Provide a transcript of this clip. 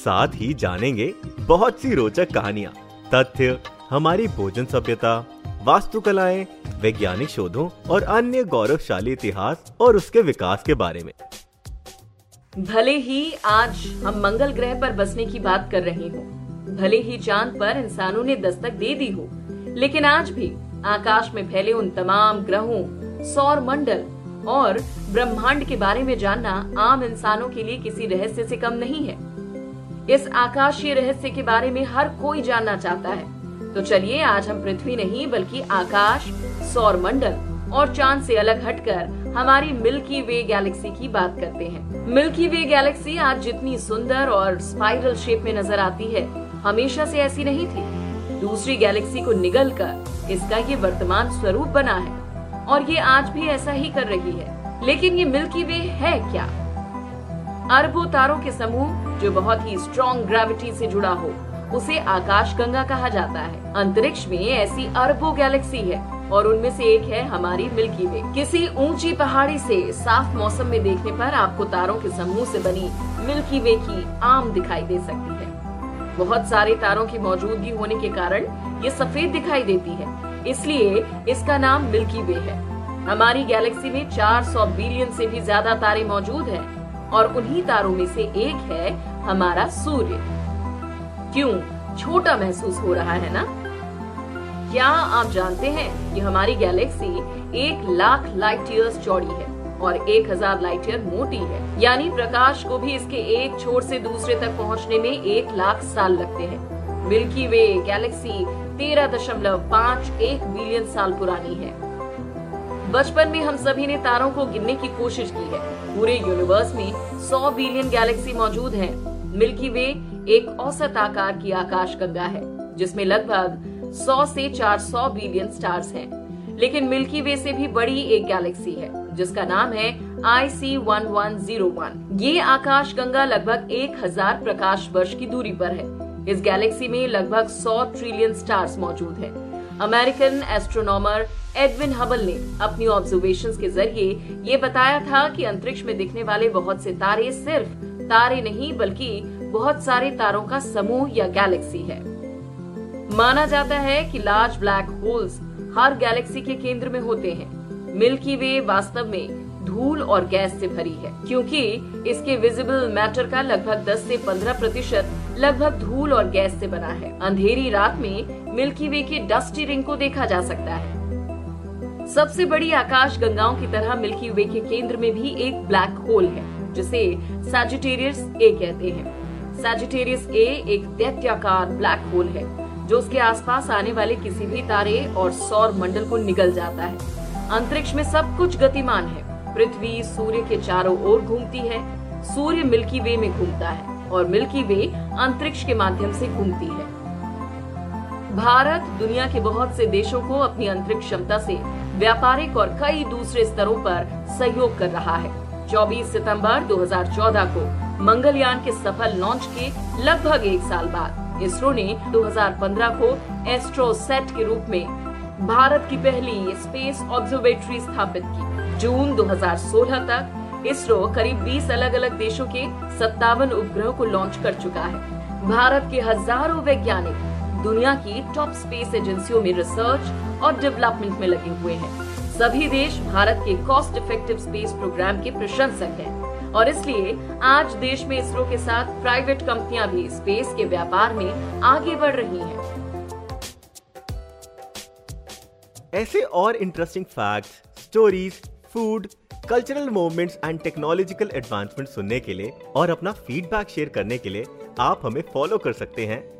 साथ ही जानेंगे बहुत सी रोचक कहानियाँ, तथ्य, हमारी भोजन सभ्यता, वास्तुकलाएँ, वैज्ञानिक शोधों और अन्य गौरवशाली इतिहास और उसके विकास के बारे में। भले ही आज हम मंगल ग्रह पर बसने की बात कर रहे हो, भले ही चाँद पर इंसानों ने दस्तक दे दी हो, लेकिन आज भी आकाश में फैले उन तमाम ग्रहों सौर मंडल और ब्रह्मांड के बारे में जानना आम इंसानों के लिए किसी रहस्य से कम नहीं है। इस आकाशीय रहस्य के बारे में हर कोई जानना चाहता है। तो चलिए, आज हम पृथ्वी नहीं, बल्कि आकाश सौर मंडल और चाँद से अलग हटकर हमारी मिल्की वे गैलेक्सी की बात करते हैं। मिल्की वे गैलेक्सी आज जितनी सुंदर और स्पाइरल शेप में नज़र आती है, हमेशा से ऐसी नहीं थी। दूसरी गैलेक्सी को निगल कर इसका ये वर्तमान स्वरूप बना है और ये आज भी ऐसा ही कर रही है। लेकिन ये मिल्की वे है क्या? अरबों तारों के समूह, जो बहुत ही स्ट्रॉन्ग ग्रेविटी से जुड़ा हो, उसे आकाश गंगा कहा जाता है। अंतरिक्ष में ऐसी अरबों गैलेक्सी है, और उनमें से एक है हमारी मिल्की वे। किसी ऊँची पहाड़ी से साफ़ मौसम में देखने पर आपको तारों के समूह से बनी मिल्की वे की आम दिखाई दे सकती है। बहुत सारे तारों की मौजूदगी होने के कारण ये सफ़ेद दिखाई देती है, इसलिए इसका नाम मिल्की वे है। हमारी गैलेक्सी में 400 बिलियन से भी ज़्यादा तारे मौजूद हैं। और उन्हीं तारों में से एक है हमारा सूर्य। क्यों? छोटा महसूस हो रहा है ना? क्या आप जानते हैं कि हमारी गैलेक्सी एक लाख लाइट ईयर्स चौड़ी है और 1000 लाइट ईयर मोटी है। यानी प्रकाश को भी इसके एक छोर से दूसरे तक पहुँचने में एक लाख साल लगते हैं। मिल्की वे गैलेक्सी तेरह दशमलव पाँच एक बिलियन साल पुरानी है। बचपन में हम सभी ने तारों को गिनने की कोशिश की है पूरे यूनिवर्स में 100 बिलियन गैलेक्सी मौजूद हैं। मिल्की वे एक औसत आकार की आकाश गंगा है, जिसमें लगभग 100 से 400 बिलियन स्टार्स हैं। लेकिन मिल्की वे से भी बड़ी एक गैलेक्सी है, जिसका नाम है I C one one zero one ये आकाश गंगा लगभग एक हज़ार प्रकाश वर्ष की दूरी पर है इस गैलेक्सी में लगभग 100 ट्रिलियन स्टार्स मौजूद हैं। अमेरिकन एस्ट्रोनॉमर एडविन हबल ने अपनी ऑब्जर्वेशंस के ज़रिए ये बताया था कि अंतरिक्ष में दिखने वाले बहुत से तारे सिर्फ़ तारे नहीं, बल्कि बहुत सारे तारों का समूह या गैलेक्सी है। माना जाता है कि लार्ज ब्लैक होल्स हर गैलेक्सी के केंद्र में होते हैं। मिल्की वे वास्तव में धूल और गैस से भरी है, क्योंकि इसके विजिबल मैटर का लगभग 10 से 15 प्रतिशत लगभग धूल और गैस से बना है। अंधेरी रात में मिल्की वे के डस्टी रिंग को देखा जा सकता है। सबसे बड़ी आकाश गंगाओं की तरह मिल्की वे के केंद्र में भी एक ब्लैक होल है, जिसे सैजिटेरियस ए कहते हैं। सैजिटेरियस ए एक दैत्याकार ब्लैक होल है, जो उसके आसपास आने वाले किसी भी तारे और सौर मंडल को निगल जाता है। अंतरिक्ष में सब कुछ गतिमान है। पृथ्वी सूर्य के चारों ओर घूमती है। सूर्य मिल्की वे में घूमता है और मिल्की वे अंतरिक्ष के माध्यम से घूमती है। भारत दुनिया के बहुत से देशों को अपनी अंतरिक्ष क्षमता से व्यापारिक और कई दूसरे स्तरों पर सहयोग कर रहा है। 24 सितंबर 2014 को मंगलयान के सफल लॉन्च के लगभग एक साल बाद, इसरो ने 2015 को एस्ट्रोसेट के रूप में भारत की पहली स्पेस ऑब्जर्वेटरी स्थापित की। जून 2016 तक इसरो करीब 20 अलग अलग देशों के सत्तावन उपग्रह को लॉन्च कर चुका है। भारत के हज़ारों वैज्ञानिक दुनिया की टॉप स्पेस एजेंसियों में रिसर्च और डेवलपमेंट में लगे हुए हैं। सभी देश भारत के कॉस्ट इफ़ेक्टिव स्पेस प्रोग्राम के प्रशंसक हैं और इसलिए आज देश में इसरो के साथ प्राइवेट कंपनियाँ भी स्पेस के व्यापार में आगे बढ़ रही हैं। ऐसे और interesting facts, stories food cultural movements and technological advancement सुनने के लिए और अपना फीडबैक शेयर करने के लिए आप हमें फॉलो कर सकते हैं।